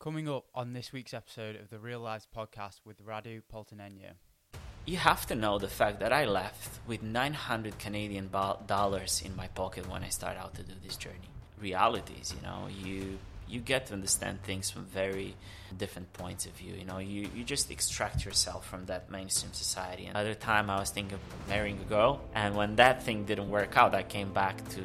Coming up on this week's episode of the Real Lives podcast with Radu Paltineanu. You have to know the fact that I left with 900 Canadian dollars in my pocket when I started out to do this journey. Realities, you know, you you get to understand things from very different points of view. You know, you, you just extract yourself from that mainstream society. And other time I was thinking of marrying a girl, and when that thing didn't work out, I came back to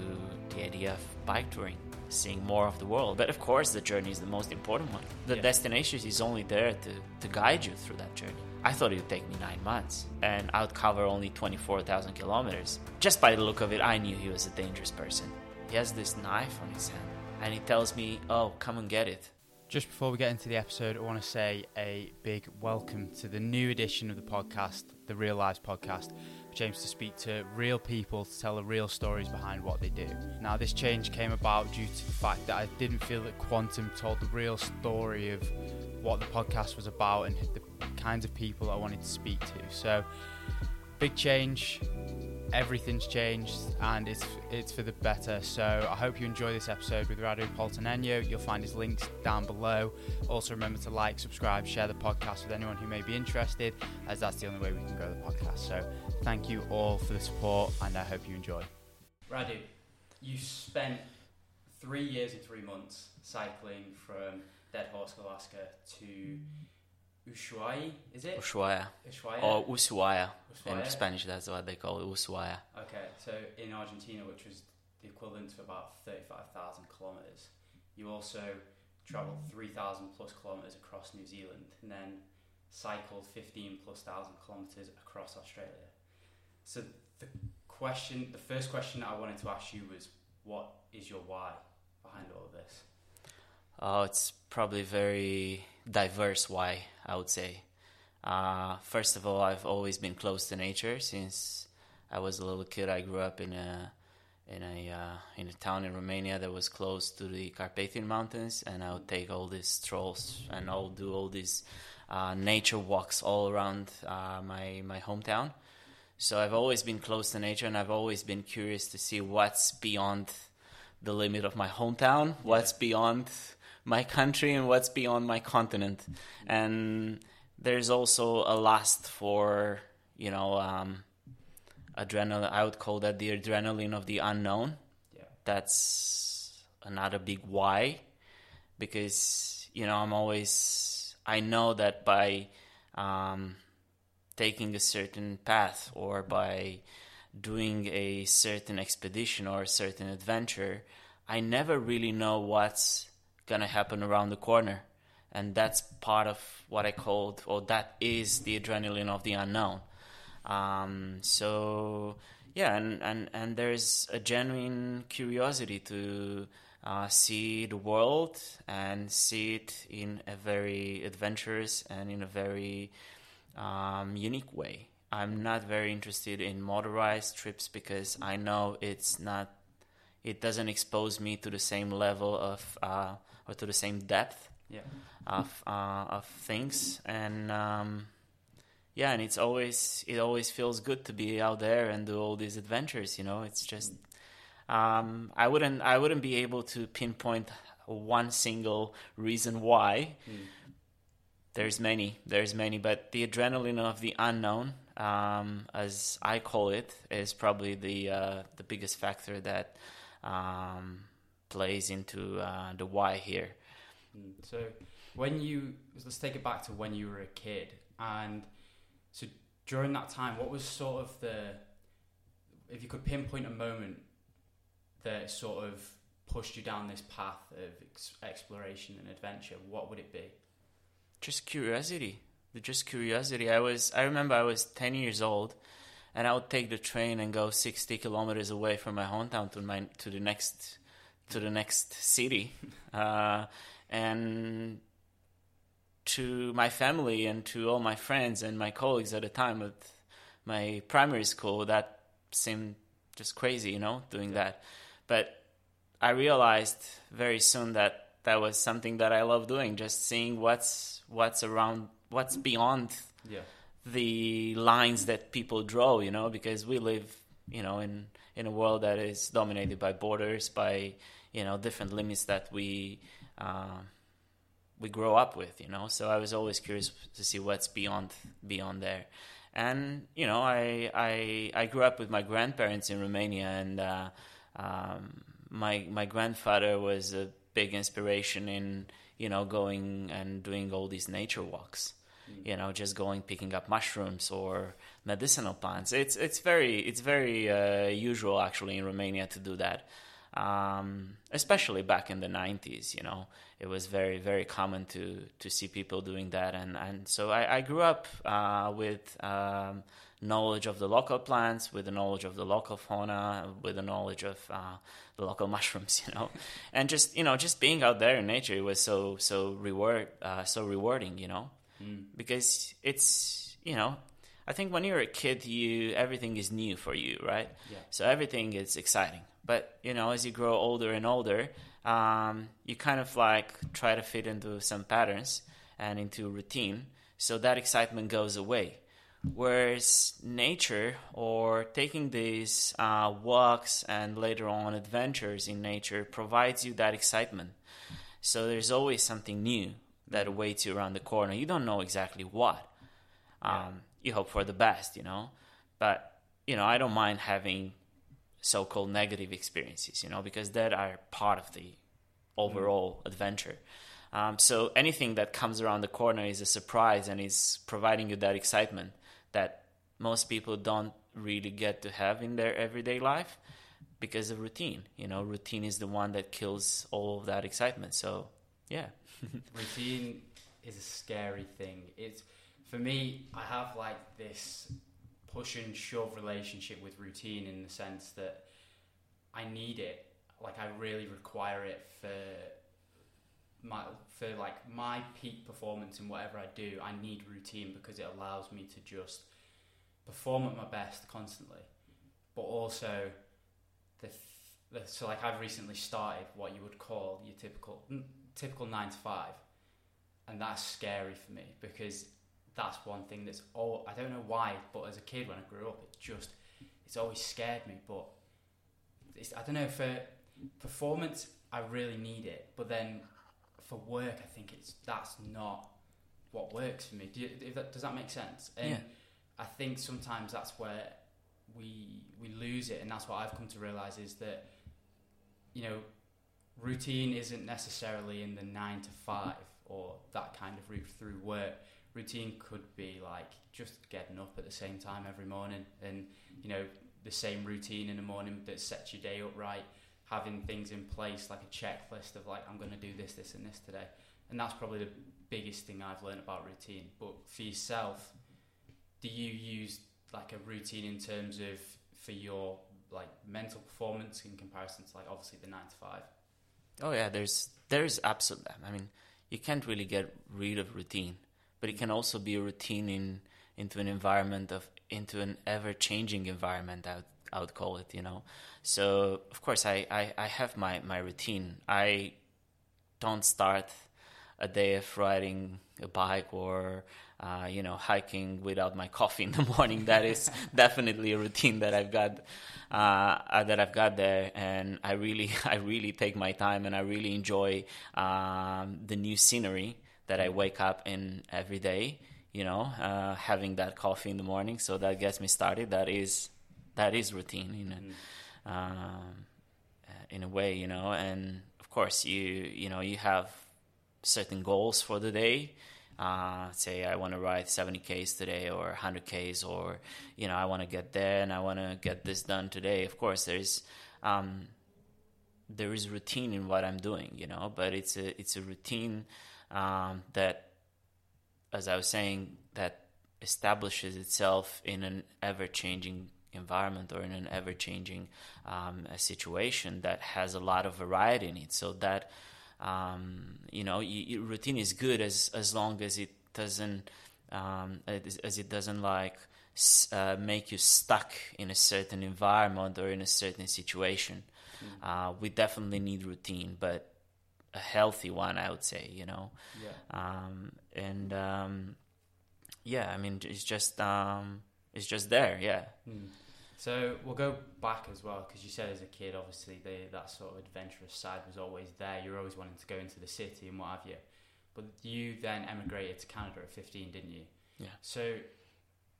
the idea of bike touring seeing more of the world. But of course, the journey is the most important one. The yeah. destination is only there to, to guide you through that journey. I thought it would take me nine months, and I would cover only 24,000 kilometers. Just by the look of it, I knew he was a dangerous person. He has this knife on his hand, and he tells me, Oh, come and get it. Just before we get into the episode, I want to say a big welcome to the new edition of the podcast, the Real Lives podcast. James to speak to real people to tell the real stories behind what they do. Now, this change came about due to the fact that I didn't feel that Quantum told the real story of what the podcast was about and the kinds of people I wanted to speak to. So, big change, everything's changed and it's it's for the better. So I hope you enjoy this episode with Radu Paltineanu. You'll find his links down below. Also remember to like, subscribe, share the podcast with anyone who may be interested, as that's the only way we can grow the podcast. So thank you all for the support and I hope you enjoy. Radu, you spent three years and three months cycling from Deadhorse, Alaska to Ushuaia, is it? Ushuaia. Ushuaia. Or Ushuaia. Ushuaia. In Spanish, that's what they call it, Ushuaia. Okay, so in Argentina, which was the equivalent to about 35,000 kilometres, you also travelled 3,000 plus kilometres across New Zealand and then cycled 15 plus thousand kilometres across Australia. So the question, the first question that I wanted to ask you was, what is your why behind all of this? Oh, it's probably very diverse why, I would say. Uh, first of all, I've always been close to nature since I was a little kid. I grew up in a in a uh, in a town in Romania that was close to the Carpathian Mountains, and I would take all these strolls and I'll do all these uh, nature walks all around uh, my my hometown. So I've always been close to nature, and I've always been curious to see what's beyond the limit of my hometown, what's beyond my country and what's beyond my continent. And there's also a lust for, you know, um, adrenaline. I would call that the adrenaline of the unknown. Yeah. That's another big why, because you know I'm always I know that by um, taking a certain path or by doing a certain expedition or a certain adventure, I never really know what's gonna happen around the corner. And that's part of what i called or that is the adrenaline of the unknown. Um, so yeah and, and and there's a genuine curiosity to uh, see the world and see it in a very adventurous and in a very um, unique way. I'm not very interested in motorized trips because i know it's not it doesn't expose me to the same level of uh, or to the same depth yeah. of uh, of things and um, yeah and it's always it always feels good to be out there and do all these adventures you know it's just um, I wouldn't I wouldn't be able to pinpoint one single reason why mm. there's many there's many but the adrenaline of the unknown um, as I call it is probably the uh, the biggest factor that um, plays into uh, the why here. Mm, so when you let's take it back to when you were a kid, and so during that time, what was sort of the if you could pinpoint a moment that sort of pushed you down this path of ex- exploration and adventure, what would it be? Just curiosity. Just curiosity. I was. I remember I was ten years old, and I would take the train and go sixty kilometers away from my hometown to my to the next to the next city, uh, and to my family and to all my friends and my colleagues at the time at my primary school. That seemed just crazy, you know, doing yeah. that. But I realized very soon that that was something that I love doing, just seeing what's what's around, what's beyond yeah. the lines that people draw, you know, because we live, you know, in in a world that is dominated by borders, by you know different limits that we uh, we grow up with, you know. So I was always curious to see what's beyond beyond there. And you know, I I I grew up with my grandparents in Romania, and uh, um, my my grandfather was a big inspiration in you know going and doing all these nature walks. Mm. You know, just going picking up mushrooms or medicinal plants. It's it's very it's very uh, usual actually in Romania to do that um, especially back in the 90s you know it was very very common to to see people doing that and and so i, I grew up uh, with um, knowledge of the local plants with the knowledge of the local fauna with the knowledge of uh, the local mushrooms you know and just you know just being out there in nature was so so reward uh, so rewarding you know mm. because it's you know I think when you're a kid, you everything is new for you, right? Yeah. So everything is exciting. But you know, as you grow older and older, um, you kind of like try to fit into some patterns and into routine, so that excitement goes away. Whereas nature or taking these uh, walks and later on adventures in nature provides you that excitement. So there's always something new that awaits you around the corner. You don't know exactly what. Um, yeah. You hope for the best, you know. But you know, I don't mind having so-called negative experiences, you know, because that are part of the overall mm. adventure. Um, so anything that comes around the corner is a surprise and is providing you that excitement that most people don't really get to have in their everyday life because of routine. You know, routine is the one that kills all of that excitement. So, yeah. routine is a scary thing. It's for me. I have like this push and shove relationship with routine in the sense that I need it. Like I really require it for my for like my peak performance in whatever I do. I need routine because it allows me to just perform at my best constantly, but also the, the so like I've recently started what you would call your typical typical nine to five, and that's scary for me because that's one thing that's all I don't know why, but as a kid when I grew up, it just it's always scared me. But I don't know for performance, I really need it, but then for work, I think it's that's not what works for me. Do you, that, does that make sense? And yeah. I think sometimes that's where we we lose it, and that's what I've come to realize is that you know routine isn't necessarily in the nine to five or that kind of route through work routine could be like just getting up at the same time every morning and you know the same routine in the morning that sets your day up right having things in place like a checklist of like i'm going to do this this and this today. And that's probably the biggest thing i've learned about routine. But for yourself do you use like a routine in terms of for your like mental performance in comparison to like obviously the 9 to 5 oh yeah there's there's absolutely i mean you can't really get rid of routine but it can also be a routine in into an environment of into an ever changing environment. I would, I would call it, you know. So of course, I, I, I have my my routine. I don't start a day of riding a bike or uh, you know hiking without my coffee in the morning. That is definitely a routine that I've got uh, that I've got there, and I really I really take my time and I really enjoy um, the new scenery that I wake up in every day. You know, uh, having that coffee in the morning, so that gets me started. That is that is routine in a, mm. um, in a way, you know. And of course, you you know you have certain goals for the day. Uh, say I want to ride 70 k's today or 100 k's, or you know I want to get there and I want to get this done today. Of course, there's um, there is routine in what I'm doing, you know, but it's a it's a routine um, that, as I was saying, that establishes itself in an ever changing environment or in an ever changing um, situation that has a lot of variety in it. So that um, you know, you, routine is good as as long as it doesn't um, as it doesn't like uh, make you stuck in a certain environment or in a certain situation. Mm. Uh, we definitely need routine, but a healthy one, I would say. You know, yeah. Um, and um, yeah, I mean, it's just um, it's just there. Yeah. Mm. So we'll go back as well because you said as a kid, obviously, the, that sort of adventurous side was always there. You're always wanting to go into the city and what have you. but you then emigrated to Canada at 15, didn't you? Yeah. So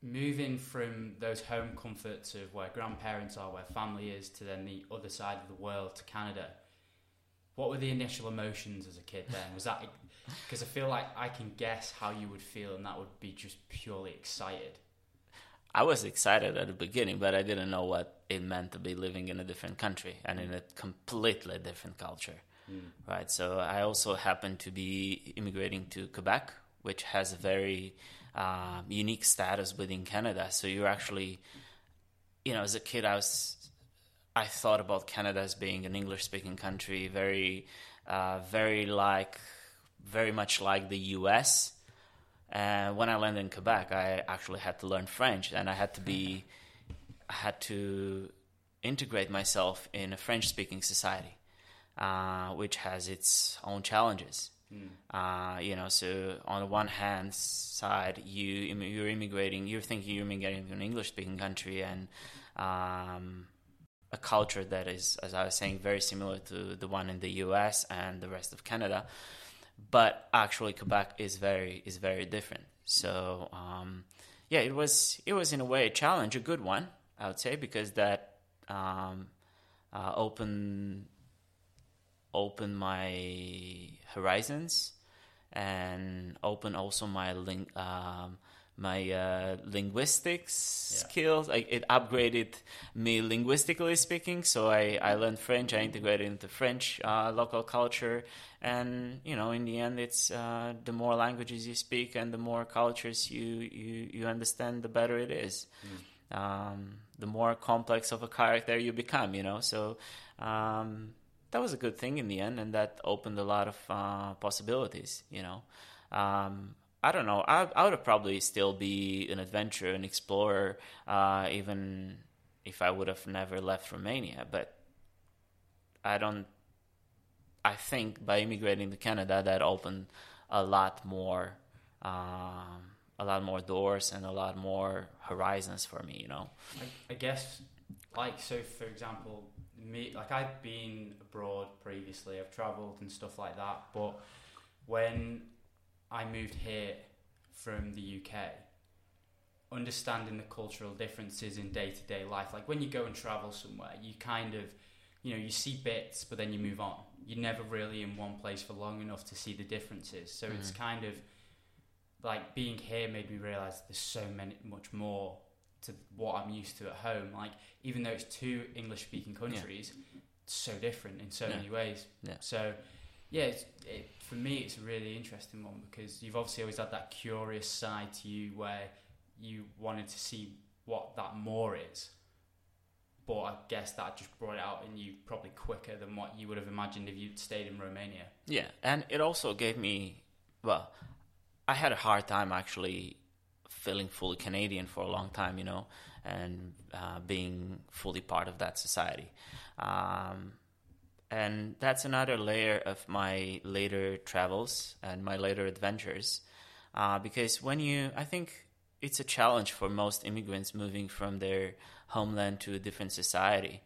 moving from those home comforts of where grandparents are, where family is, to then the other side of the world to Canada. What were the initial emotions as a kid then? Was that because I feel like I can guess how you would feel, and that would be just purely excited. I was excited at the beginning, but I didn't know what it meant to be living in a different country and in a completely different culture. Mm. Right. So I also happened to be immigrating to Quebec, which has a very uh, unique status within Canada. So you're actually, you know, as a kid, I was, I thought about Canada as being an English-speaking country, very, uh, very like, very much like the U.S. And when I landed in Quebec, I actually had to learn French, and I had to be, I had to integrate myself in a French-speaking society, uh, which has its own challenges. Mm. Uh, you know, so on the one hand side, you you're immigrating, you're thinking you're immigrating to an English-speaking country and um, a culture that is, as I was saying, very similar to the one in the U.S. and the rest of Canada, but actually Quebec is very is very different. So um, yeah, it was it was in a way a challenge, a good one, I would say, because that um, uh, opened open my horizons and open also my link um, my uh, linguistics yeah. skills. I, it upgraded me linguistically speaking. So I, I learned French. I integrated into French uh, local culture, and you know, in the end, it's uh, the more languages you speak and the more cultures you you, you understand, the better it is. Mm. Um, the more complex of a character you become, you know. So um, that was a good thing in the end, and that opened a lot of uh, possibilities. You know, um, I don't know. I, I would have probably still be an adventurer, an explorer, uh, even if I would have never left Romania. But I don't. I think by immigrating to Canada, that opened a lot more, um, a lot more doors and a lot more horizons for me. You know. I, I guess, like so, for example, me like I've been abroad previously. I've travelled and stuff like that. But when I moved here from the UK, understanding the cultural differences in day to day life, like when you go and travel somewhere, you kind of, you know, you see bits, but then you move on. You're never really in one place for long enough to see the differences. So mm-hmm. it's kind of like being here made me realize there's so many much more to what I'm used to at home. Like even though it's two English speaking countries, yeah. so different in so yeah. many ways. Yeah. So yeah, it, for me it's a really interesting one because you've obviously always had that curious side to you where you wanted to see what that more is. But I guess that just brought it out in you probably quicker than what you would have imagined if you'd stayed in Romania. Yeah, and it also gave me, well, I had a hard time actually feeling fully Canadian for a long time, you know, and uh, being fully part of that society. Um, and that's another layer of my later travels and my later adventures. Uh, because when you, I think it's a challenge for most immigrants moving from their homeland to a different society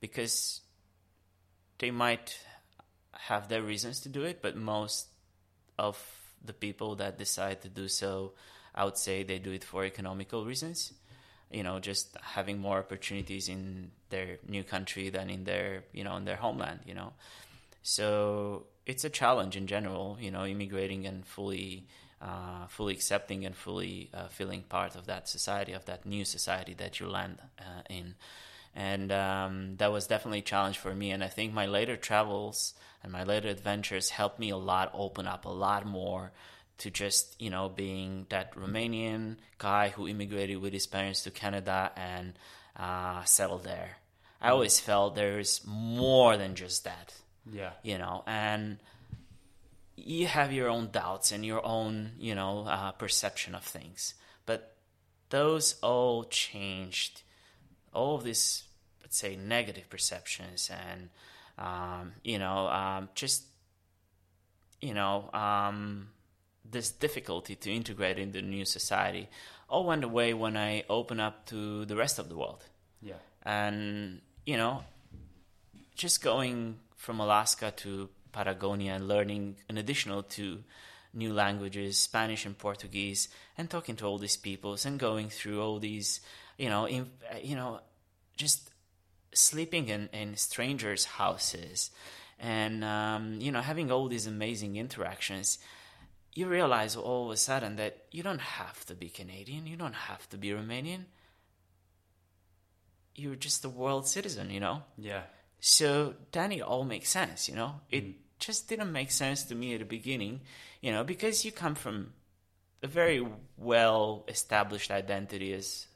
because they might have their reasons to do it, but most of the people that decide to do so I would say they do it for economical reasons. You know, just having more opportunities in their new country than in their, you know, in their homeland. You know, so it's a challenge in general. You know, immigrating and fully, uh, fully accepting and fully uh, feeling part of that society, of that new society that you land uh, in. And um, that was definitely a challenge for me. And I think my later travels and my later adventures helped me a lot, open up a lot more to just you know being that Romanian guy who immigrated with his parents to Canada and uh, settled there. I always felt there's more than just that. Yeah, you know, and you have your own doubts and your own you know uh, perception of things, but those all changed. All of these, let's say, negative perceptions and um, you know um, just you know um, this difficulty to integrate in the new society all went away when I opened up to the rest of the world. Yeah. And, you know, just going from Alaska to Patagonia and learning an additional two new languages, Spanish and Portuguese, and talking to all these peoples and going through all these, you know, in, you know, just sleeping in, in strangers' houses and, um, you know, having all these amazing interactions. You realize all of a sudden that you don't have to be Canadian, you don't have to be Romanian. You're just a world citizen, you know? Yeah. So then it all makes sense, you know? It mm. just didn't make sense to me at the beginning, you know, because you come from a very well established identity as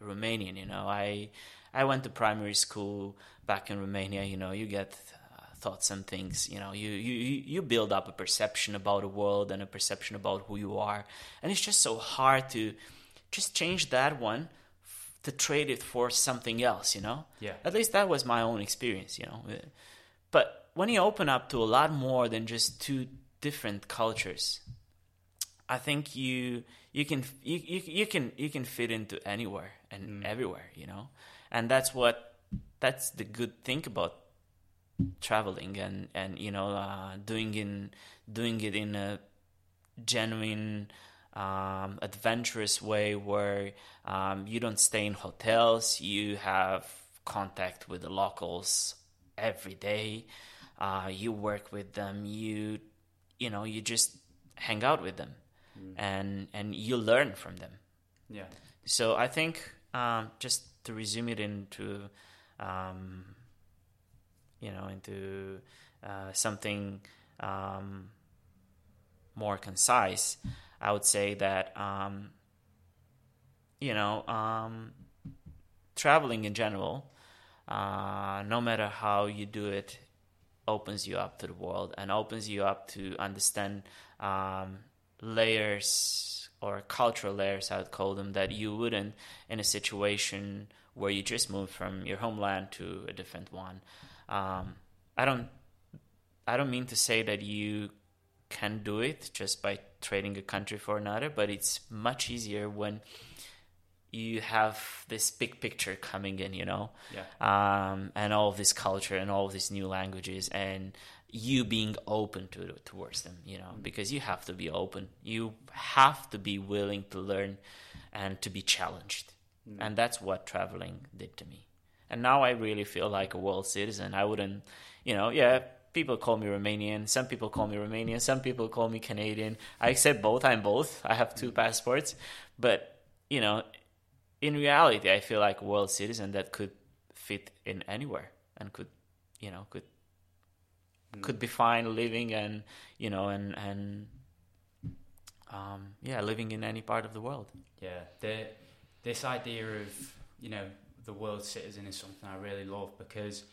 Romanian, you know. I I went to primary school back in Romania, you know, you get thoughts and things, you know, you, you you build up a perception about the world and a perception about who you are. And it's just so hard to just change that one to trade it for something else, you know? Yeah. At least that was my own experience, you know. But when you open up to a lot more than just two different cultures, I think you you can you, you, you can you can fit into anywhere and mm. everywhere, you know. And that's what that's the good thing about traveling and and you know uh, doing in doing it in a genuine um, adventurous way where um, you don't stay in hotels. You have contact with the locals every day. Uh, you work with them. You you know you just hang out with them and and you learn from them. Yeah. so I think um, just to resume it into, um, you know, into uh, something um, more concise, I would say that, um, you know, um, traveling in general, uh, no matter how you do it, opens you up to the world and opens you up to understand um, layers or cultural layers, I would call them, that you wouldn't in a situation where you just moved from your homeland to a different one. Um, I don't, I don't mean to say that you can do it just by trading a country for another, but it's much easier when you have this big picture coming in, you know, Yeah. um, and all of this culture and all of these new languages and you being open to towards them, you know, because you have to be open. You have to be willing to learn and to be challenged, and that's what traveling did to me. And now I really feel like a world citizen. I wouldn't, you know, yeah. People call me Romanian. Some people call me Romanian. Some people call me Canadian. I accept both. I'm both. I have two passports. But, you know, in reality, I feel like a world citizen that could fit in anywhere and could, you know, could could be fine living and you know and and um, yeah, living in any part of the world. Yeah, the, this idea of you know the world citizen is something I really love because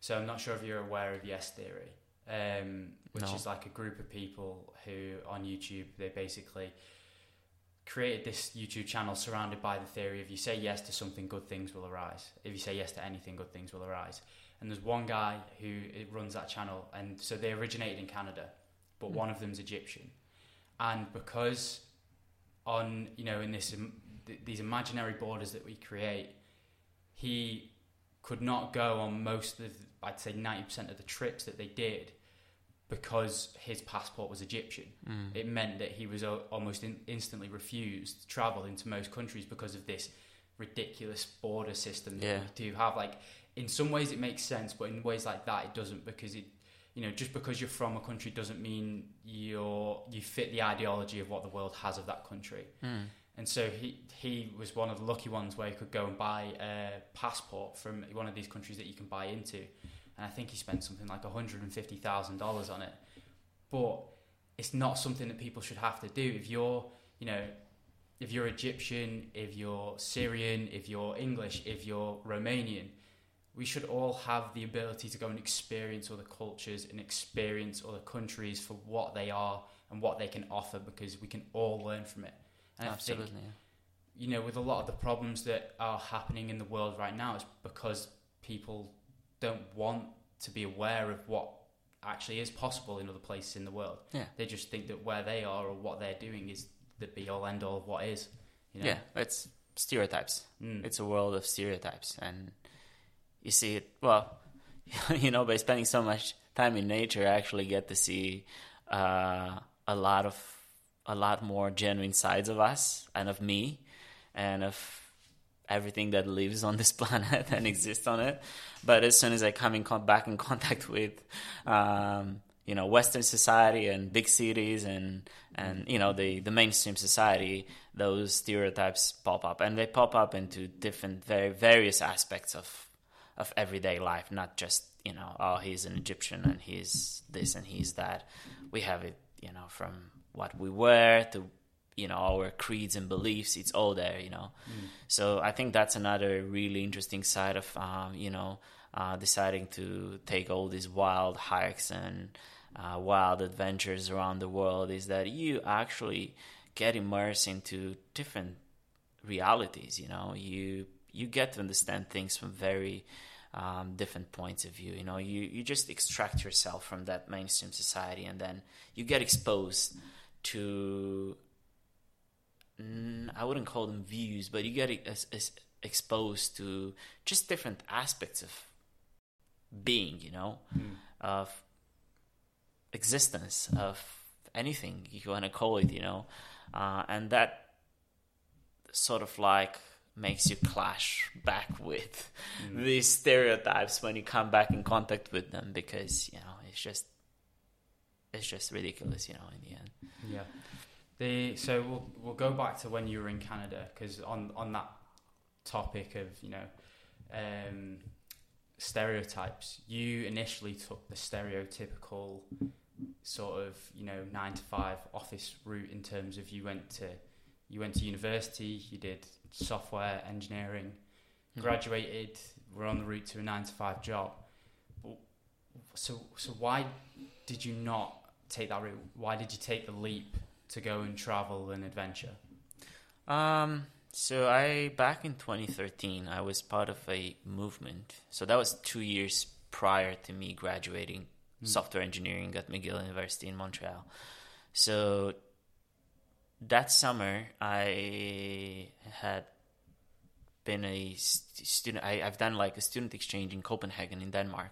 so I'm not sure if you're aware of Yes Theory, um, which No. is like a group of people who on YouTube they basically created this YouTube channel surrounded by the theory of you say yes to something, good things will arise. If you say yes to anything, good things will arise. And there's one guy who it runs that channel, and so they originated in Canada, but one of them's Egyptian, and because on you know in this these imaginary borders that we create, he could not go on most of I'd say ninety percent of the trips that they did because his passport was Egyptian. Mm. It meant that he was almost in- instantly refused to travel into most countries because of this ridiculous border system that Yeah. we do have. Like in some ways it makes sense, but in ways like that it doesn't because it you know just because you're from a country doesn't mean you're you fit the ideology of what the world has of that country. Mm. And so he he was one of the lucky ones where he could go and buy a passport from one of these countries that you can buy into, and I think he spent something like hundred and fifty thousand dollars on it. But it's not something that people should have to do. If you're you know if you're Egyptian, if you're Syrian, if you're English, if you're Romanian, we should all have the ability to go and experience other cultures and experience other countries for what they are and what they can offer because we can all learn from it. And I think Absolutely. you know, with a lot of the problems that are happening in the world right now, it's because people don't want to be aware of what actually is possible in other places in the world. Yeah. They just think that where they are or what they're doing is the be all end all of what is. You know? Yeah, it's stereotypes. Mm. It's a world of stereotypes, and you see it. Well, you know, by spending so much time in nature, I actually get to see uh, a lot of a lot more genuine sides of us and of me and of everything that lives on this planet and exists on it. But as soon as I come in con- back in contact with, um, you know, Western society and big cities and and you know the the mainstream society, those stereotypes pop up, and they pop up into different, very various aspects of of everyday life, not just you know, oh, he's an Egyptian and he's this and he's that. We have it, you know, from what we wear to you know our creeds and beliefs it's all there you know. Mm. so i think that's another really interesting side of um, you know uh, deciding to take all these wild hikes and uh, wild adventures around the world is that you actually get immersed into different realities you know. You you get to understand things from very um, different points of view you know. You, you just extract yourself from that mainstream society and then you get exposed to I wouldn't call them views, but you get exposed to just different aspects of being, you know, mm. of existence, of anything you want to call it, you know, uh, and that sort of like makes you clash back with mm. these stereotypes when you come back in contact with them because you know it's just it's just ridiculous, you know, in the end. Yeah. The so we'll we'll go back to when you were in Canada because on on that topic of you know um, stereotypes, you initially took the stereotypical sort of you know nine to five office route in terms of you went to you went to university, you did software engineering, mm-hmm. graduated, were on the route to a nine to five job. So so why did you not take that route? Why did you take the leap to go and travel and adventure? Um, so I back in 2013, I was part of a movement. So that was two years prior to me graduating mm. software engineering at McGill University in Montreal. So that summer, I had been a student. I, have done like a student exchange in Copenhagen in Denmark,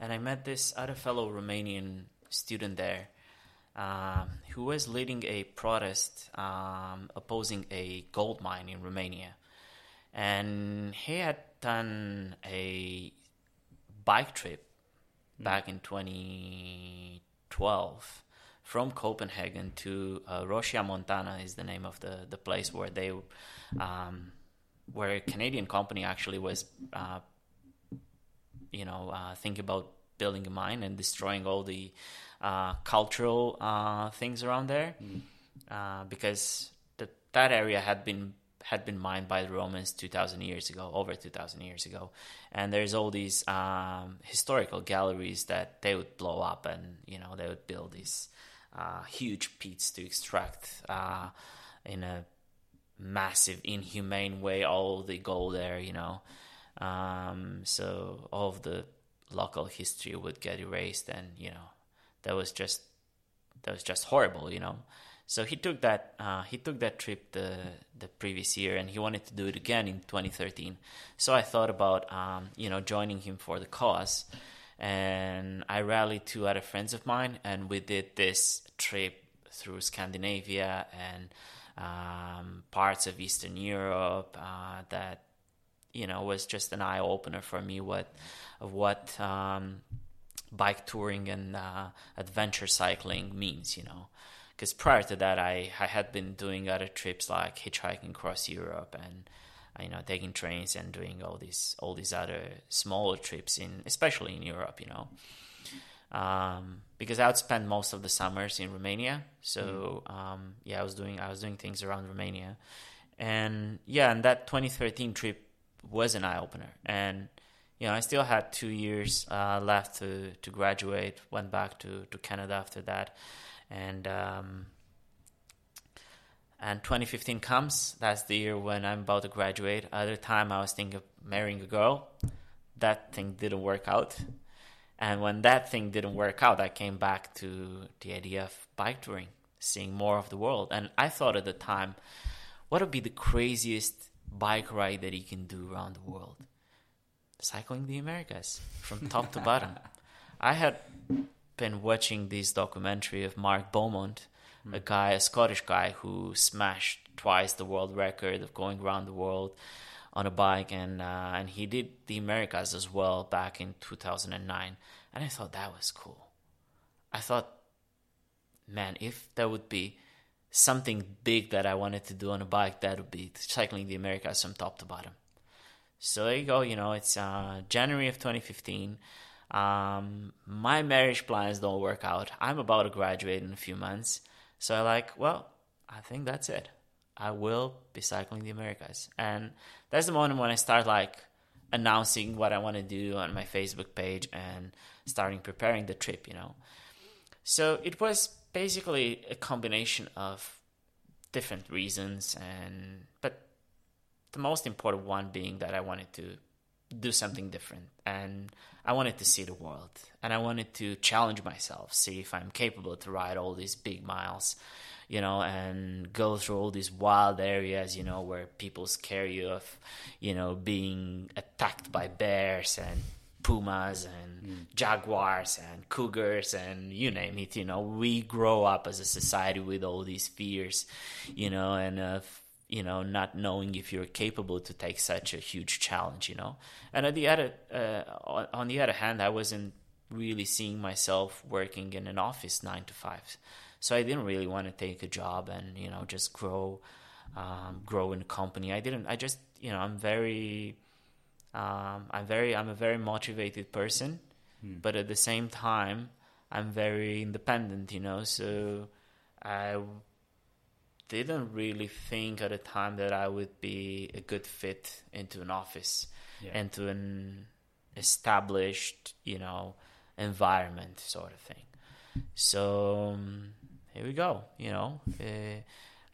and I met this other fellow Romanian student there um, who was leading a protest um, opposing a gold mine in Romania. And he had done a bike trip mm. back in 2012 from Copenhagen to uh, Montana is the name of the, the place where they um, where a Canadian company actually was uh, you know uh, thinking about building a mine and destroying all the uh, cultural uh, things around there mm. uh, because the, that area had been had been mined by the Romans 2,000 years ago, over 2,000 years ago, and there's all these um, historical galleries that they would blow up, and you know they would build these uh, huge pits to extract uh, in a massive, inhumane way all the gold there, you know. Um, so all of the local history would get erased, and you know that was just that was just horrible, you know. So he took that uh, he took that trip the the previous year, and he wanted to do it again in 2013. So I thought about um, you know joining him for the cause, and I rallied two other friends of mine, and we did this trip through Scandinavia and um, parts of Eastern Europe uh, that you know was just an eye opener for me what of what um, bike touring and uh, adventure cycling means, you know. Because prior to that, I, I had been doing other trips like hitchhiking across Europe and uh, you know taking trains and doing all these all these other smaller trips in especially in Europe, you know. Um, because I would spend most of the summers in Romania, so mm. um, yeah, I was doing I was doing things around Romania, and yeah, and that 2013 trip was an eye opener, and you know, I still had two years uh, left to, to graduate. Went back to, to Canada after that, and um, and 2015 comes. That's the year when I'm about to graduate. Other time, I was thinking of marrying a girl. That thing didn't work out, and when that thing didn't work out, I came back to the idea of bike touring, seeing more of the world. And I thought at the time, what would be the craziest bike ride that you can do around the world? Cycling the Americas from top to bottom. I had been watching this documentary of Mark Beaumont mm. a guy, a Scottish guy who smashed twice the world record of going around the world on a bike, and uh, and he did the Americas as well back in 2009, and I thought that was cool. I thought, man, if there would be something big that I wanted to do on a bike, that would be cycling the Americas from top to bottom. So there you go. You know, it's uh, January of 2015. Um, my marriage plans don't work out. I'm about to graduate in a few months. So I like, well, I think that's it. I will be cycling the Americas. And that's the moment when I start like announcing what I want to do on my Facebook page and starting preparing the trip, you know. So it was basically a combination of different reasons and the most important one being that I wanted to do something different and I wanted to see the world and I wanted to challenge myself, see if I'm capable to ride all these big miles, you know, and go through all these wild areas, you know, where people scare you of, you know, being attacked by bears and pumas and mm. jaguars and cougars and you name it, you know, we grow up as a society with all these fears, you know, and uh, you know, not knowing if you're capable to take such a huge challenge, you know. And on the other, uh, on the other hand, I wasn't really seeing myself working in an office nine to five, so I didn't really want to take a job and you know just grow, um, grow in a company. I didn't. I just you know I'm very, um, I'm very, I'm a very motivated person, hmm. but at the same time I'm very independent, you know. So I didn't really think at the time that I would be a good fit into an office, yeah. into an established, you know, environment sort of thing. So um, here we go. You know, uh,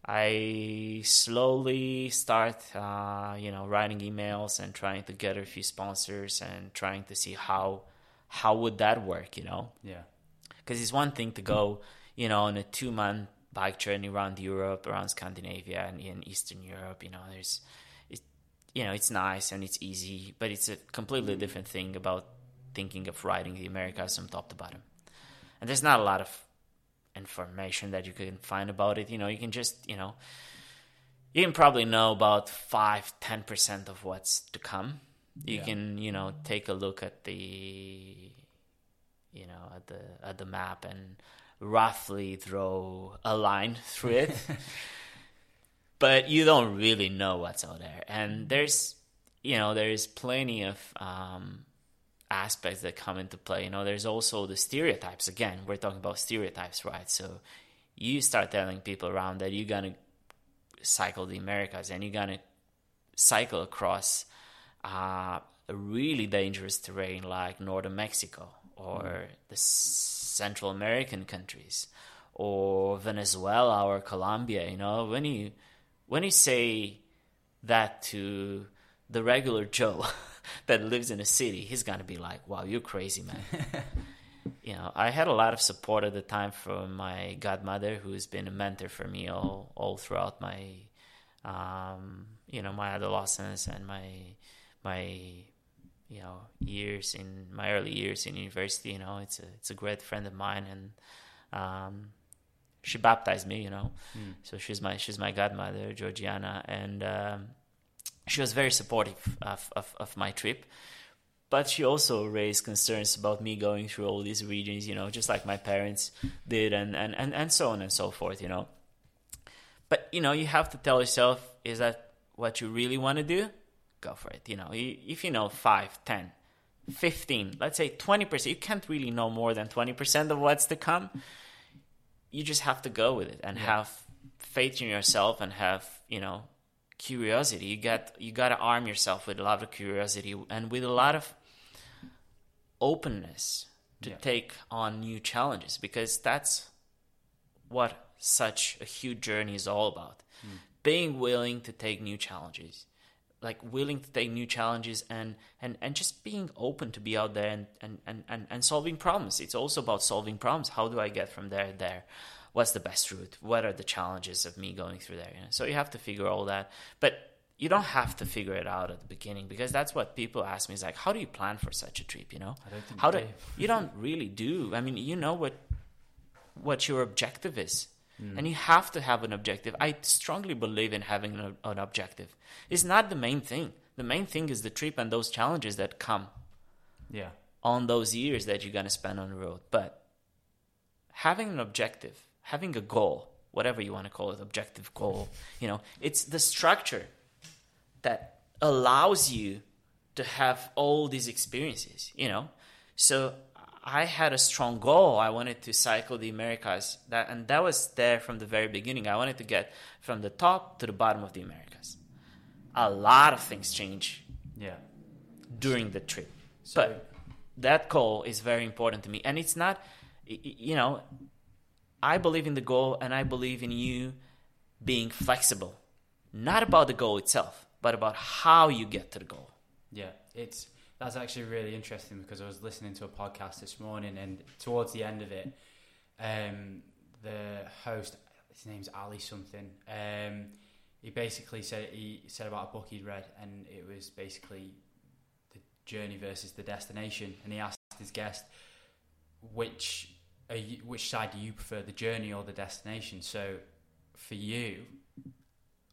I slowly start, uh, you know, writing emails and trying to get a few sponsors and trying to see how how would that work. You know, yeah, because it's one thing to go, you know, on a two month bike journey around Europe, around Scandinavia, and in Eastern Europe. You know, there's, it, you know, it's nice and it's easy, but it's a completely mm-hmm. different thing about thinking of riding the Americas from top to bottom. And there's not a lot of information that you can find about it. You know, you can just, you know, you can probably know about five, ten percent of what's to come. You yeah. can, you know, take a look at the, you know, at the at the map and roughly draw a line through it. but you don't really know what's out there. And there's, you know, there's plenty of um, aspects that come into play. You know, there's also the stereotypes. Again, we're talking about stereotypes, right? So you start telling people around that you're going to cycle the Americas and you're going to cycle across uh, a really dangerous terrain like northern Mexico or mm. the Central American countries or Venezuela or Colombia. You know, when you when you say that to the regular Joe that lives in a city, he's gonna be like, "Wow, you're crazy, man." you know, I had a lot of support at the time from my godmother, who's been a mentor for me all all throughout my, um, you know, my adolescence and my my you know years in my early years in university you know it's a it's a great friend of mine and um, she baptized me you know. Mm. so she's my she's my godmother georgiana and um, she was very supportive of, of, of my trip. But she also raised concerns about me going through all these regions you know just like my parents did and and and, and so on and so forth you know. But you know you have to tell yourself is that what you really want to do go for it. You know, if you know 5, 10, 15, let's say 20%, you can't really know more than 20% of what's to come. You just have to go with it and yeah. have faith in yourself and have, you know, curiosity. You got you got to arm yourself with a lot of curiosity and with a lot of openness to yeah. take on new challenges because that's what such a huge journey is all about. Mm. Being willing to take new challenges like willing to take new challenges and and and just being open to be out there and and and and, and solving problems. It's also about solving problems. How do i get from there to there? What's the best route? What are the challenges of me going through there? You know? so you have to figure all that. But you don't have to figure it out at the beginning because that's what people ask me is like how do you plan for such a trip you know? How do you don't really do. I mean you know what what your objective is Mm. and you have to have an objective. I strongly believe in having an, an objective. It's not the main thing. The main thing is the trip and those challenges that come Yeah. on those years that you're going to spend on the road. But having an objective, having a goal, whatever you want to call it, objective goal, you know, it's the structure that allows you to have all these experiences, you know. So I had a strong goal. I wanted to cycle the Americas, that and that was there from the very beginning. I wanted to get from the top to the bottom of the Americas. A lot of things change Yeah. during the trip. So but that goal is very important to me and it's not you know i believe in the goal and i believe in you being flexible not about the goal itself but about how you get to the goal Yeah, it's that's actually really interesting because I was listening to a podcast this morning, and towards the end of it, um, the host, his name's Ali something, um, he basically said he said about a book he'd read, and it was basically the journey versus the destination, and he asked his guest which you, which side do you prefer, the journey or the destination? So, for you,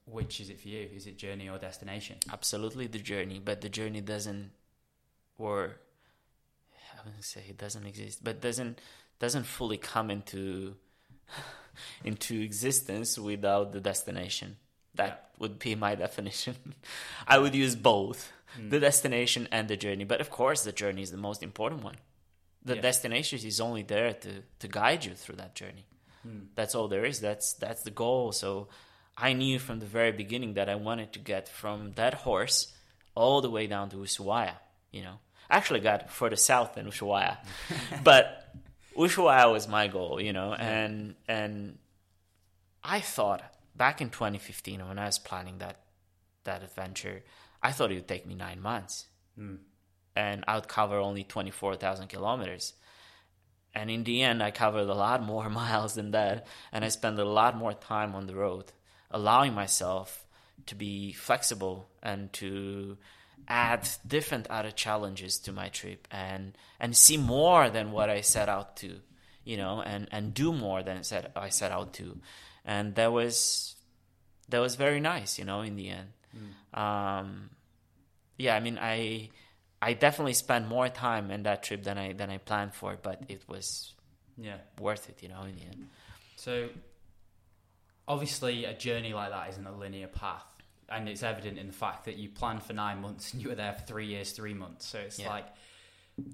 which is it for you? Is it journey or destination? absolutely the journey but the journey doesn't or i wouldn't say it doesn't exist but doesn't doesn't fully come into into existence without the destination. That would be my definition. I would use both hmm. the destination and the journey. But of course the journey is the most important one. The Yeah. destination is only there to to guide you through that journey. Hmm. That's all there is. That's that's the goal. So i knew from the very beginning that i wanted to get from that horse all the way down to ushuaia you know actually got further south than ushuaia. But ushuaia was my goal you know and and i thought back in 2015 when i was planning that that adventure i thought it would take me nine months. Hmm. And i would cover only 24000 kilometers. And in the end, I covered a lot more miles than that, and I spent a lot more time on the road, allowing myself to be flexible and to add different other challenges to my trip and and see more than what I set out to, you know, and and do more than set I set out to, and that was that was very nice, you know, in the end. Um, yeah, I mean, I I definitely spent more time in that trip than I than I planned for, but it was Yeah. worth it, you know, in the end. So, obviously, a journey like that isn't a linear path, and it's evident in the fact that you planned for nine months and you were there for three years, three months. So it's Yeah. like,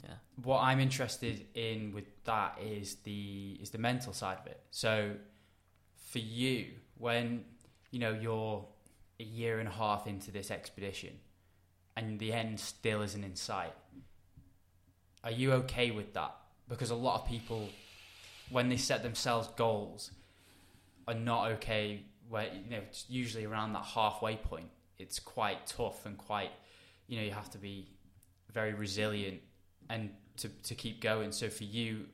Yeah. what I'm interested in with that is the is the mental side of it. So, for you, when you know you're a year and a half into this expedition, and the end still isn't in sight, are you okay with that? Because a lot of people, when they set themselves goals, are not okay. Where you know, usually around that halfway point, it's quite tough and quite, you know, you have to be very resilient and to to keep going. So for you,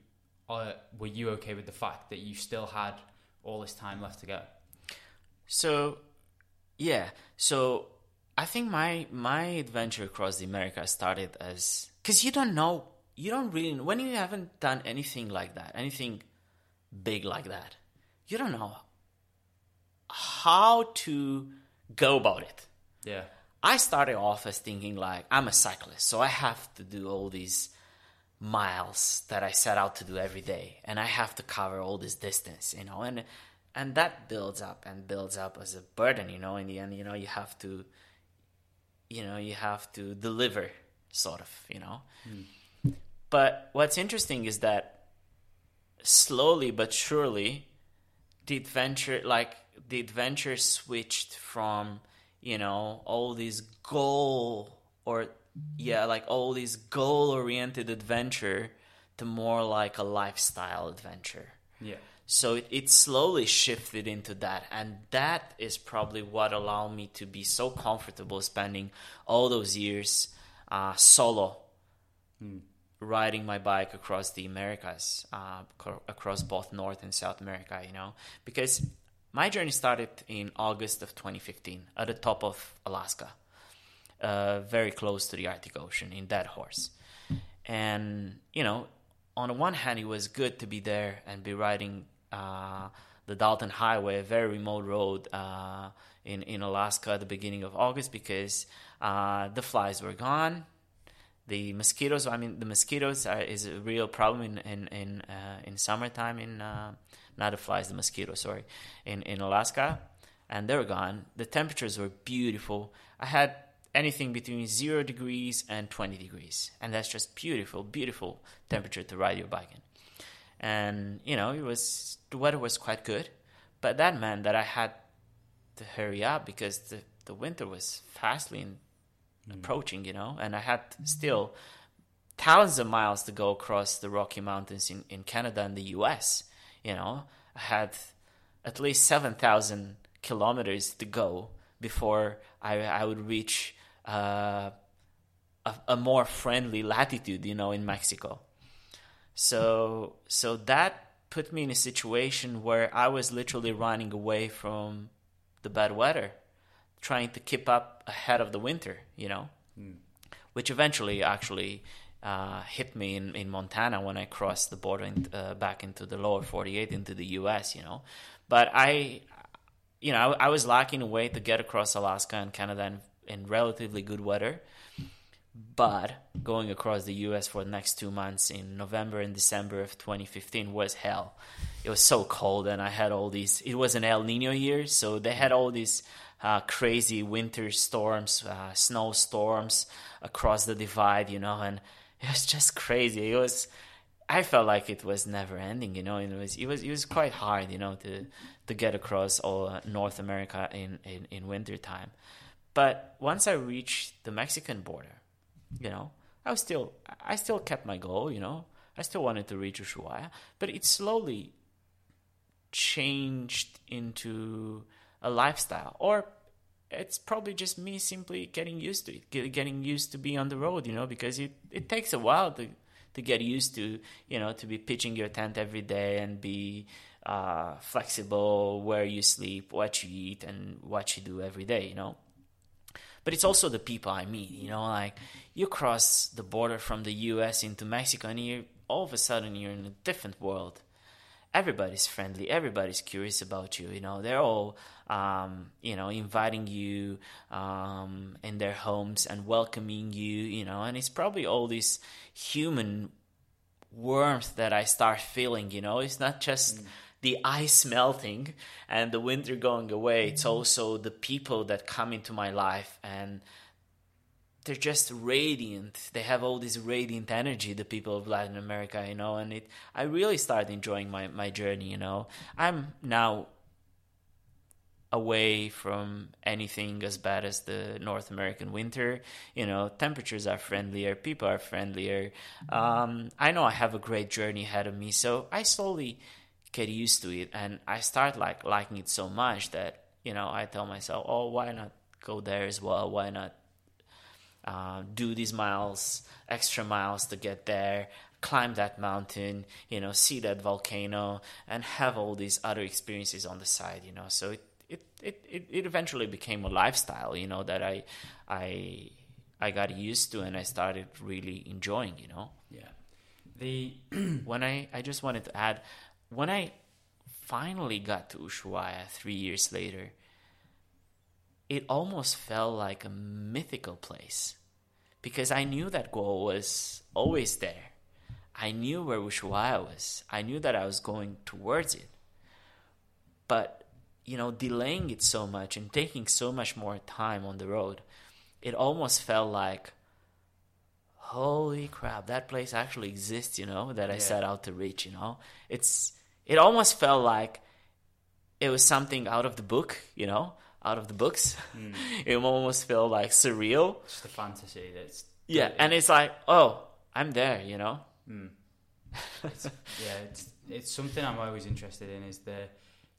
uh, were you okay with the fact that you still had all this time left to go? So, yeah. So I think my my adventure across the Americas started as because you don't know, you don't really when you haven't done anything like that, anything big like that, you don't know how to go about it. Yeah, I started off as thinking like I'm a cyclist, so I have to do all these miles that I set out to do every day, and I have to cover all this distance, you know, and and that builds up and builds up as a burden, you know. In the end, you know, you have to, you know, you have to deliver, sort of, you know. Hmm. But what's interesting is that slowly but surely, the adventure, like the adventure, switched from you know all these goal or yeah like all these goal oriented adventure to more like a lifestyle adventure. Yeah, so it, it slowly shifted into that and that is probably what allowed me to be so comfortable spending all those years uh, solo riding my bike across the americas uh, across both north and south america you know? Because my journey started in august of 2015 at the top of alaska uh, very close to the arctic ocean in Deadhorse and you know on the one hand it was good to be there and be riding uh, the Dalton Highway, a very remote road uh, in in Alaska at the beginning of August because uh, the flies were gone. The mosquitoes, I mean, the mosquitoes are, is a real problem in in in, uh, in summertime in uh, not the flies, the mosquitoes, sorry, in in Alaska, and they were gone. The temperatures were beautiful. I had anything between zero degrees and 20 degrees, and that's just beautiful, beautiful temperature to ride your bike in. And you know, it was the weather was quite good, but that meant that I had to hurry up because the the winter was fastly. Approaching, you know, and I had still thousands of miles to go across the Rocky Mountains in, in Canada and the US. You know, I had at least 7,000 kilometers to go before I, I would reach uh, a, a more friendly latitude, you know, in Mexico. So, so that put me in a situation where I was literally running away from the bad weather, trying to keep up ahead of the winter, you know, mm. which eventually actually uh, hit me in, in Montana when I crossed the border in, uh, back into the lower 48 into the US, you know. But I, you know, I, I was lacking a way to get across Alaska and Canada in, in relatively good weather. But going across the US for the next two months in November and December of 2015 was hell. It was so cold, and I had all these. It was an El Nino year, so they had all these uh, crazy winter storms, uh, snowstorms across the divide, you know, and it was just crazy. It was. I felt like it was never ending, you know. It was it was it was quite hard, you know, to to get across all North America in in in winter time. But once I reached the Mexican border, you know, I was still I still kept my goal, you know. I still wanted to reach Ushuaia, but it slowly changed into a lifestyle or it's probably just me simply getting used to it getting used to be on the road you know because it, it takes a while to to get used to you know to be pitching your tent every day and be uh, flexible where you sleep what you eat and what you do every day you know but it's also the people I meet. You know, like you cross the border from the U.S. into Mexico, and you all of a sudden you're in a different world. Everybody's friendly. Everybody's curious about you. You know, they're all, um, you know, inviting you um, in their homes and welcoming you. You know, and it's probably all this human warmth that I start feeling. You know, it's not just. Mm the ice melting and the winter going away. It's mm-hmm. also the people that come into my life and they're just radiant. They have all this radiant energy, the people of Latin America, you know, and it I really started enjoying my, my journey, you know. I'm now away from anything as bad as the North American winter. You know, temperatures are friendlier, people are friendlier. Mm-hmm. Um, I know I have a great journey ahead of me, so I slowly get used to it and i start like liking it so much that you know i tell myself oh why not go there as well why not uh, do these miles extra miles to get there climb that mountain you know see that volcano and have all these other experiences on the side you know. So it it, it, it, it eventually became a lifestyle you know that i i i got used to and i started really enjoying you know. Yeah. The when i i just wanted to add when I finally got to Ushuaia three years later, it almost felt like a mythical place because I knew that goal was always there. I knew where Ushuaia was. I knew that I was going towards it. But, you know, delaying it so much and taking so much more time on the road, it almost felt like, holy crap, that place actually exists, you know, that I yeah. set out to reach, you know? It's it almost felt like it was something out of the book, you know, out of the books. Mm. it almost felt like surreal. It's the fantasy that's yeah, and it's like, oh, I'm there, you know. Mm. it's, yeah, it's it's something I'm always interested in is the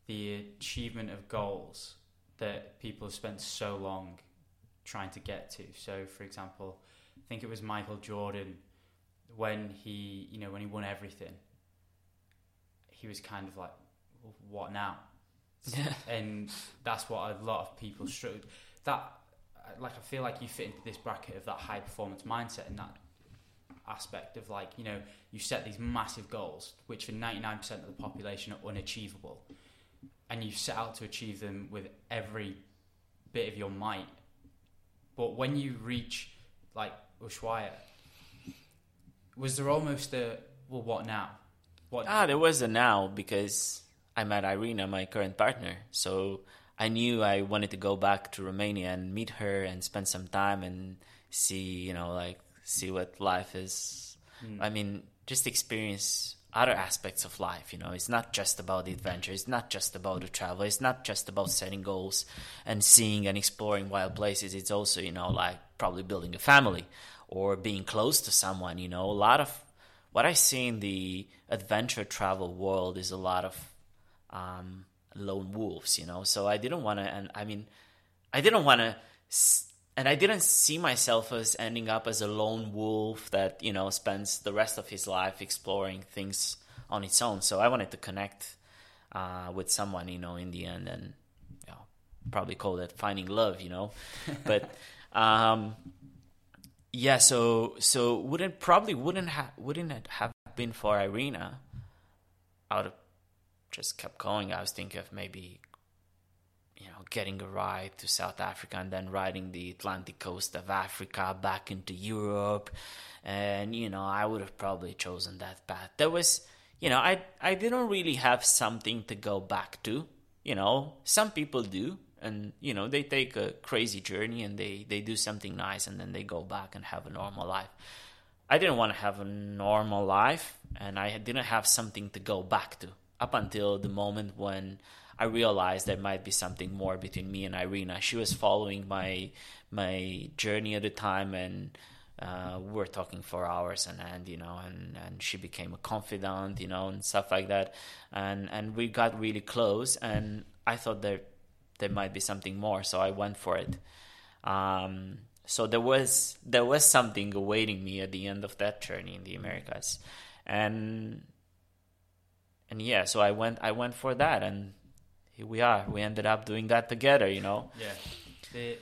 the achievement of goals that people have spent so long trying to get to. So, for example, I think it was Michael Jordan when he, you know, when he won everything he was kind of like, what now? Yeah. And that's what a lot of people struggle. That, like, I feel like you fit into this bracket of that high performance mindset and that aspect of like, you know, you set these massive goals, which for 99% of the population are unachievable. and you set out to achieve them with every bit of your might. But when you reach like Ushuaia, was there almost a well, what now? What? Ah, there was a now because I met Irina, my current partner. So I knew I wanted to go back to Romania and meet her and spend some time and see, you know, like see what life is. Mm. I mean, just experience other aspects of life. You know, it's not just about the adventure. It's not just about the travel. It's not just about setting goals and seeing and exploring wild places. It's also, you know, like probably building a family or being close to someone. You know, a lot of what I see in the adventure travel world is a lot of um, lone wolves. You know, so I didn't want to, and I mean, I didn't want to. and I didn't see myself as ending up as a lone wolf that you know spends the rest of his life exploring things on its own. So I wanted to connect uh, with someone, you know, in the end, and you know, probably call it finding love, you know. but um, yeah, so so wouldn't probably wouldn't have wouldn't it have been for Irina, I would have just kept going. I was thinking of maybe you know, getting a ride to South Africa and then riding the Atlantic coast of Africa back into Europe. And, you know, I would have probably chosen that path. There was, you know, I, I didn't really have something to go back to. You know, some people do. And, you know, they take a crazy journey and they, they do something nice and then they go back and have a normal life. I didn't want to have a normal life and I didn't have something to go back to up until the moment when I realized there might be something more between me and Irina. She was following my my journey at the time, and uh, we were talking for hours and end, you know, and, and she became a confidant, you know, and stuff like that, and and we got really close, and I thought there there might be something more, so I went for it. Um, so there was there was something awaiting me at the end of that journey in the Americas, and and yeah, so I went I went for that, and here we are. We ended up doing that together, you know. Yeah. The,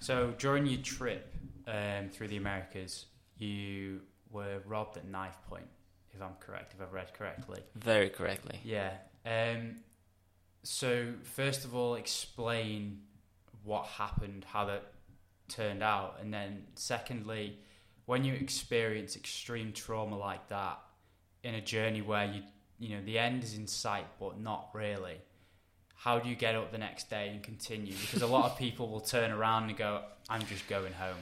so during your trip um, through the Americas, you were robbed at knife point, if I'm correct, if I've read correctly. Very correctly. Yeah. Um, so first of all, explain what happened, how that turned out, and then secondly, when you experience extreme trauma like that in a journey where you you know the end is in sight but not really how do you get up the next day and continue? Because a lot of people will turn around and go, I'm just going home.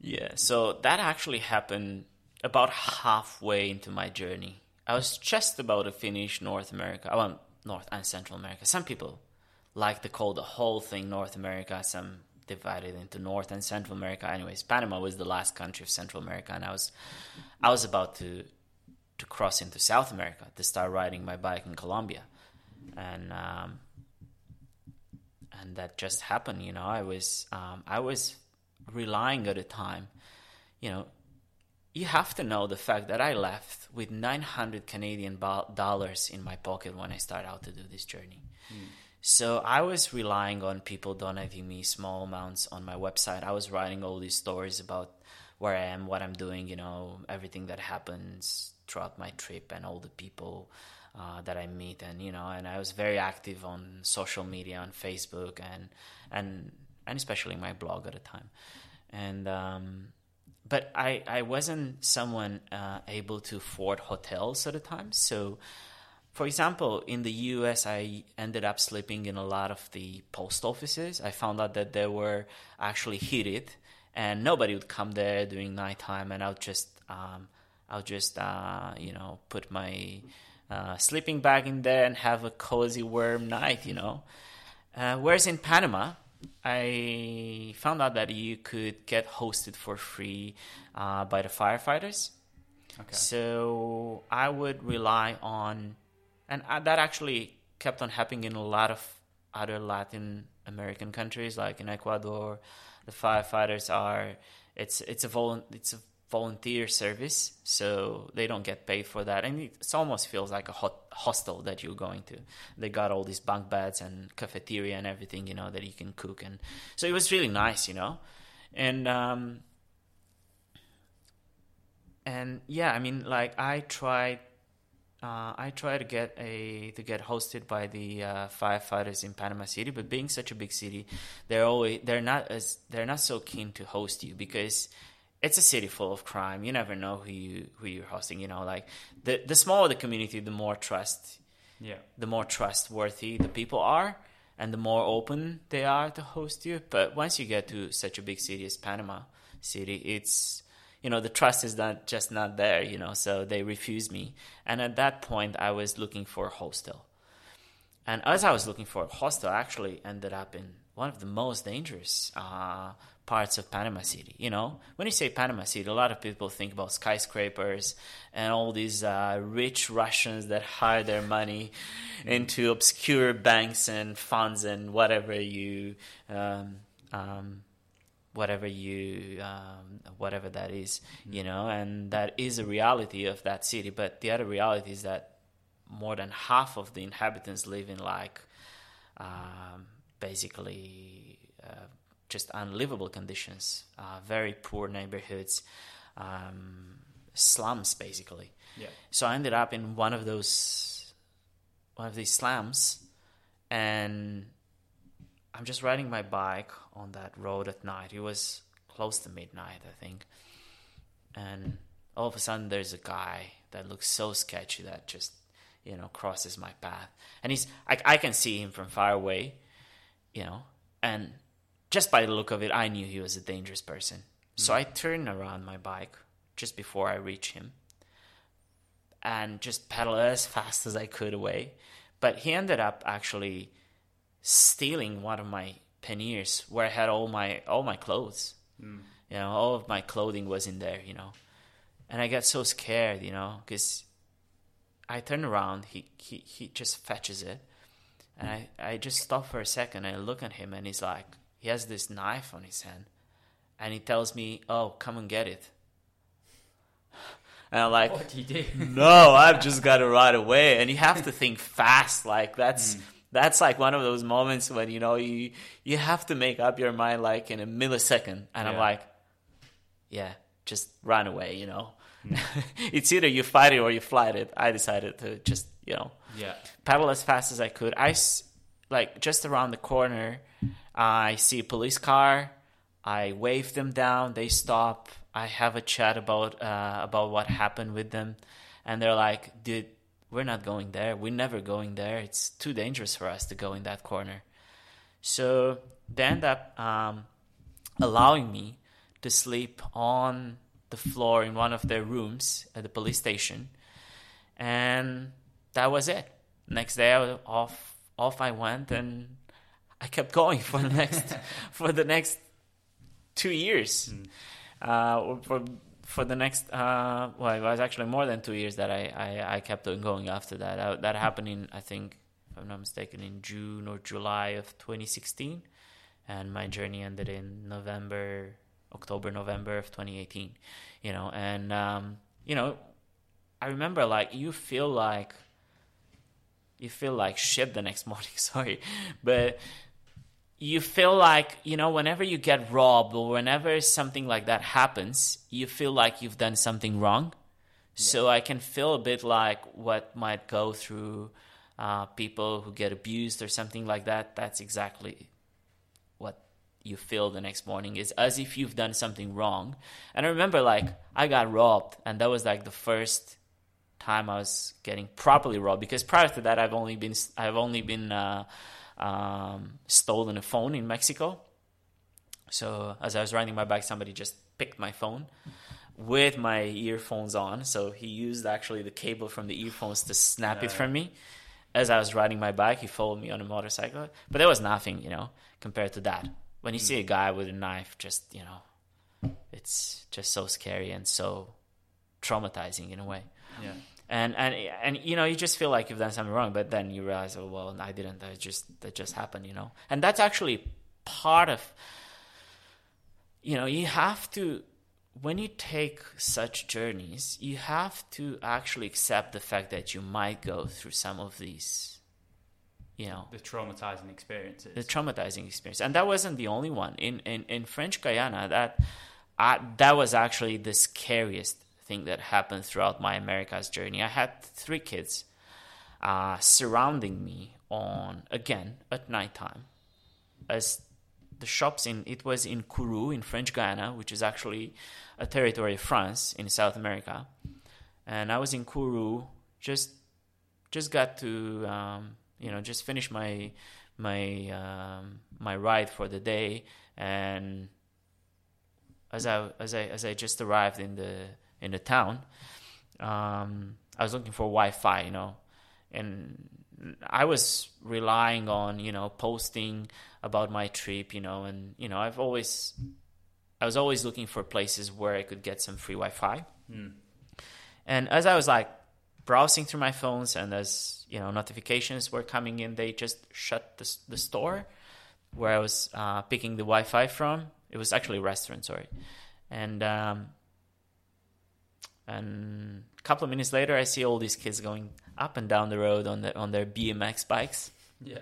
Yeah, so that actually happened about halfway into my journey. I was just about to finish North America. I want North and Central America. Some people like to call the whole thing North America. Some divided into North and Central America. Anyways, Panama was the last country of Central America, and I was I was about to to cross into South America to start riding my bike in Colombia, and um, and that just happened. You know, I was um, I was relying at the time. You know, you have to know the fact that I left with 900 Canadian dollars in my pocket when I started out to do this journey. Mm. So I was relying on people donating me small amounts on my website. I was writing all these stories about where I am, what I'm doing, you know, everything that happens throughout my trip and all the people uh, that I meet, and you know, and I was very active on social media, on Facebook, and and and especially my blog at the time, and um, but I I wasn't someone uh, able to afford hotels at the time, so. For example, in the US, I ended up sleeping in a lot of the post offices. I found out that they were actually heated, and nobody would come there during nighttime, and I would just um, I'll just uh, you know put my uh, sleeping bag in there and have a cozy warm night, you know. Uh, whereas in Panama, I found out that you could get hosted for free uh, by the firefighters. Okay. So I would rely on, and uh, that actually kept on happening in a lot of other Latin American countries, like in Ecuador. The firefighters are it's it's a volu- it's a volunteer service, so they don't get paid for that, and it almost feels like a hot hostel that you're going to. They got all these bunk beds and cafeteria and everything, you know, that you can cook, and so it was really nice, you know, and um, and yeah, I mean, like I tried uh, I try to get a to get hosted by the uh, firefighters in Panama City, but being such a big city, they're always they're not as they're not so keen to host you because it's a city full of crime. You never know who you who you're hosting. You know, like the the smaller the community, the more trust, Yeah. the more trustworthy the people are, and the more open they are to host you. But once you get to such a big city as Panama City, it's you know the trust is not just not there. You know, so they refuse me, and at that point, I was looking for a hostel. And as I was looking for a hostel, I actually ended up in one of the most dangerous uh, parts of Panama City. You know, when you say Panama City, a lot of people think about skyscrapers and all these uh, rich Russians that hide their money into obscure banks and funds and whatever you. Um, um, whatever you um, whatever that is you know and that is a reality of that city but the other reality is that more than half of the inhabitants live in like um, basically uh, just unlivable conditions uh, very poor neighborhoods um, slums basically Yeah. so I ended up in one of those one of these slums and I'm just riding my bike on that road at night. It was close to midnight, I think. And all of a sudden there's a guy that looks so sketchy that just, you know, crosses my path. And he's I, I can see him from far away, you know, and just by the look of it I knew he was a dangerous person. So mm. I turned around my bike just before I reach him and just pedal as fast as I could away. But he ended up actually stealing one of my panniers where I had all my all my clothes. Mm. You know, all of my clothing was in there. You know, and I got so scared. You know, because I turn around, he he he just fetches it, and mm. I I just stop for a second. I look at him, and he's like, he has this knife on his hand, and he tells me, "Oh, come and get it." And I'm like, What do you do? no, I've just got to ride away. And you have to think fast. Like that's hmm. that's like one of those moments when you know you you have to make up your mind like in a millisecond. And I'm like, yeah, just run away. You know, hmm. it's either you fight it or you flight it. I decided to just you know yeah. pedal as fast as I could. i like just around the corner, I see a police car. I wave them down. They stop. I have a chat about uh, about what happened with them, and they're like, "Dude, we're not going there. We're never going there. It's too dangerous for us to go in that corner." So they end up um, allowing me to sleep on the floor in one of their rooms at the police station, and that was it. Next day, off off I went, and I kept going for the next for the next two years. Uh, or for for the next uh, well, it was actually more than two years that I I, I kept on going after that. Uh, that happened in I think if I'm not mistaken in June or July of 2016, and my journey ended in November, October, November of 2018. You know, and um, you know, I remember like you feel like you feel like shit the next morning. Sorry, but you feel like you know whenever you get robbed or whenever something like that happens, you feel like you've done something wrong. So I can feel a bit like what might go through uh, people who get abused or something like that. That's exactly what you feel the next morning is as if you've done something wrong. And I remember like I got robbed and that was like the first time I was getting properly robbed because prior to that I've only been I've only been uh, um, stolen a phone in Mexico. So as I was riding my bike, somebody just picked my phone with my earphones on. So he used actually the cable from the earphones to snap it from me. As I was riding my bike, he followed me on a motorcycle. But there was nothing, you know, compared to that. When you see a guy with a knife, just you know, it's just so scary and so traumatizing in a way Yeah. And and and you know you just feel like you've done something wrong but then you realize oh well i didn't that just that just happened you know? And that's actually part of you know you have to when you take such journeys you have to actually accept the fact that you might go through some of these you know. The traumatizing experiences. the traumatizing experience. And that wasn't the only one. In in, in french guiana that uh, that was actually the scariest thing that happened throughout my Americas journey. I had three kids uh, surrounding me on again at nighttime, as the shops in it was in Kourou in French Guiana, which is actually a territory of France in South America, and I was in Kourou just just got to um, you know just finish my my um, my ride for the day. And as I as I as I just arrived in the in the town, um, I was looking for Wi-Fi, you know, and I was relying on you know posting about my trip, you know, and you know I've always I was always looking for places where I could get some free Wi-Fi, mm. and as I was like browsing through my phones and as you know notifications were coming in, they just shut the the store where I was uh, picking the Wi-Fi from. It was actually a restaurant, sorry, and um, and a couple of minutes later, I see all these kids going up and down the road on the on their BMX bikes. Yeah,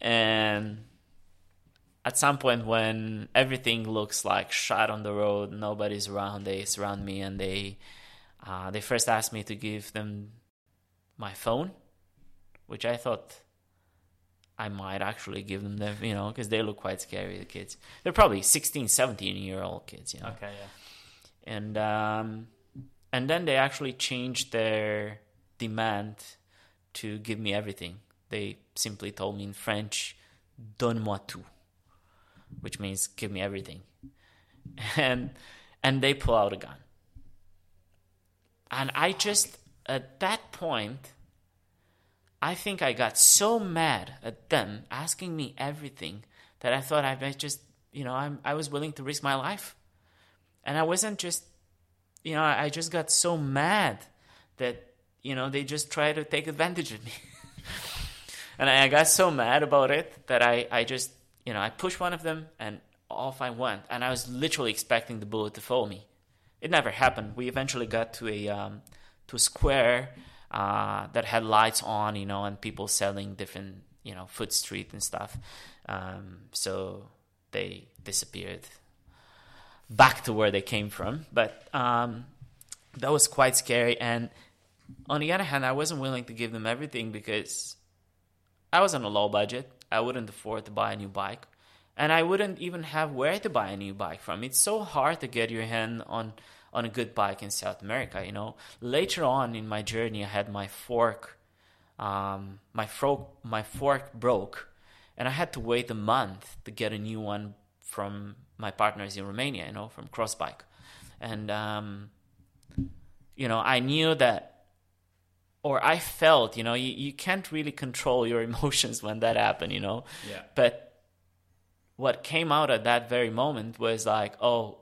and at some point when everything looks like shot on the road, nobody's around, they surround me and they uh, they first asked me to give them my phone, which I thought I might actually give them the, you know, because they look quite scary, the kids. They're probably 16, 17 year old kids, you know. Okay, yeah. And, um, and then they actually changed their demand to give me everything. They simply told me in French, donne-moi tout, which means give me everything. And, and they pull out a gun. And I just, at that point, I think I got so mad at them asking me everything that I thought I just, you know, I'm, I was willing to risk my life. And I wasn't just, you know, I just got so mad that, you know, they just tried to take advantage of me. and I got so mad about it that I, I just, you know, I pushed one of them and off I went. And I was literally expecting the bullet to follow me. It never happened. We eventually got to a, um, to a square uh, that had lights on, you know, and people selling different, you know, food street and stuff. Um, so they disappeared back to where they came from. But um, that was quite scary. And on the other hand, I wasn't willing to give them everything because I was on a low budget. I wouldn't afford to buy a new bike. And I wouldn't even have where to buy a new bike from. It's so hard to get your hand on on a good bike in South America. You know, later on in my journey, I had my fork, um, my fork, my fork broke, and I had to wait a month to get a new one from my partners in Romania. You know, from Crossbike, and um, you know, I knew that. Or I felt, you know, you, you can't really control your emotions when that happened, you know. Yeah. But what came out at that very moment was like, oh,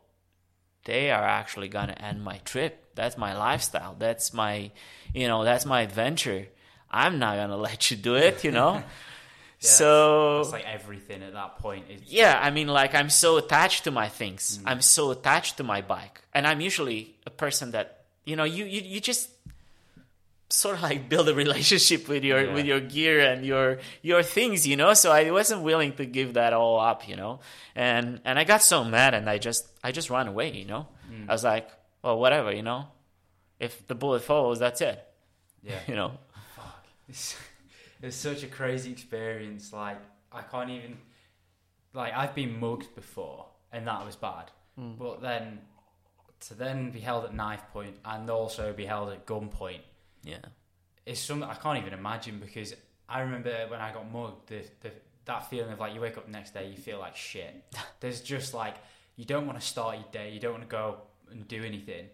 they are actually going to end my trip. That's my lifestyle. That's my, you know, that's my adventure. I'm not going to let you do it, you know? Yeah, so it's like everything at that point. Is yeah i mean like i'm so attached to my things. Mm. i'm so attached to my bike. And i'm usually a person that you know you you, you just sort of like build a relationship with your yeah. with your gear and your your things you know? So i wasn't willing to give that all up you know? And and i got so mad and i just i just ran away you know? Mm. i was like well whatever you know? If the bullet falls that's it. Yeah. You know? Fuck. It's, it's such a crazy experience like i can't even like i've been mugged before and that was bad mm. but then to then be held at knife point and also be held at gunpoint yeah. It's something I can't even imagine because I remember when I got mugged, the, the, that feeling of like you wake up the next day, you feel like shit. There's just like, you don't want to start your day, you don't want to go and do anything.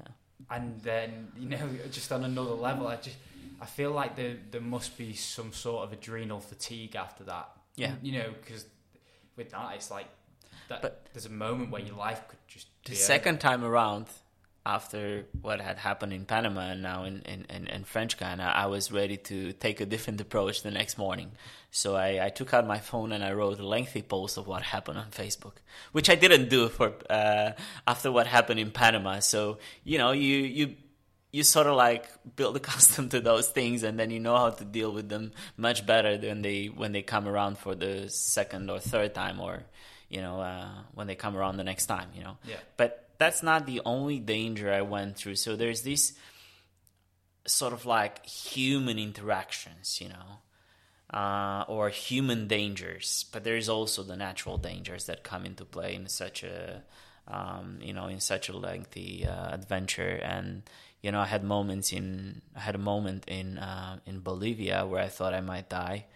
Yeah. And then, you know, just on another level, I just, I feel like there, there must be some sort of adrenal fatigue after that. Yeah. You know, because with that, it's like, that, but there's a moment where your life could just the second time around after what had happened in Panama and now in, in, in, in, French Guiana, I was ready to take a different approach the next morning. So I, I, took out my phone and I wrote a lengthy post of what happened on Facebook, which I didn't do for uh, after what happened in Panama. So you know, you you you sort of like build accustomed to those things, and then you know how to deal with them much better than they when they come around for the second or third time, or you know uh, when they come around the next time. You know, yeah. But that's not the only danger I went through. So there's this sort of like human interactions, you know, uh, or human dangers, but there's also the natural dangers that come into play in such a, um, you know, in such a lengthy uh, adventure. And you know, I had moments in, I had a moment in uh, in Bolivia where I thought I might die.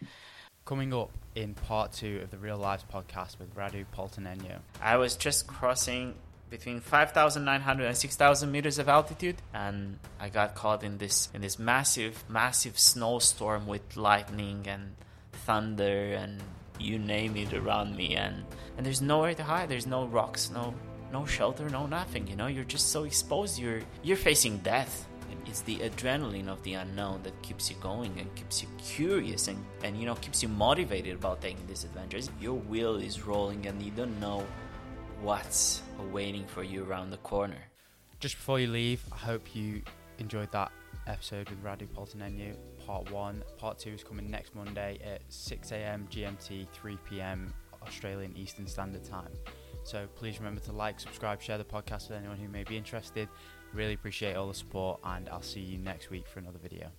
Coming up in part two of the Real Lives podcast with Radu Paltineanu. I was just crossing between 5,900 and 6,000 meters of altitude, and I got caught in this in this massive, massive snowstorm with lightning and thunder and you name it around me, and and there's nowhere to hide. There's no rocks, no no shelter, no nothing. You know, you're just so exposed. You're you're facing death. It's the adrenaline of the unknown that keeps you going and keeps you curious and, and you know keeps you motivated about taking these adventures. Your wheel is rolling and you don't know what's awaiting for you around the corner. Just before you leave, I hope you enjoyed that episode with Radu Paltineanu, part one. Part two is coming next Monday at 6 a.m. GMT, 3 p.m. Australian Eastern Standard Time. So please remember to like, subscribe, share the podcast with anyone who may be interested. Really appreciate all the support, and I'll see you next week for another video.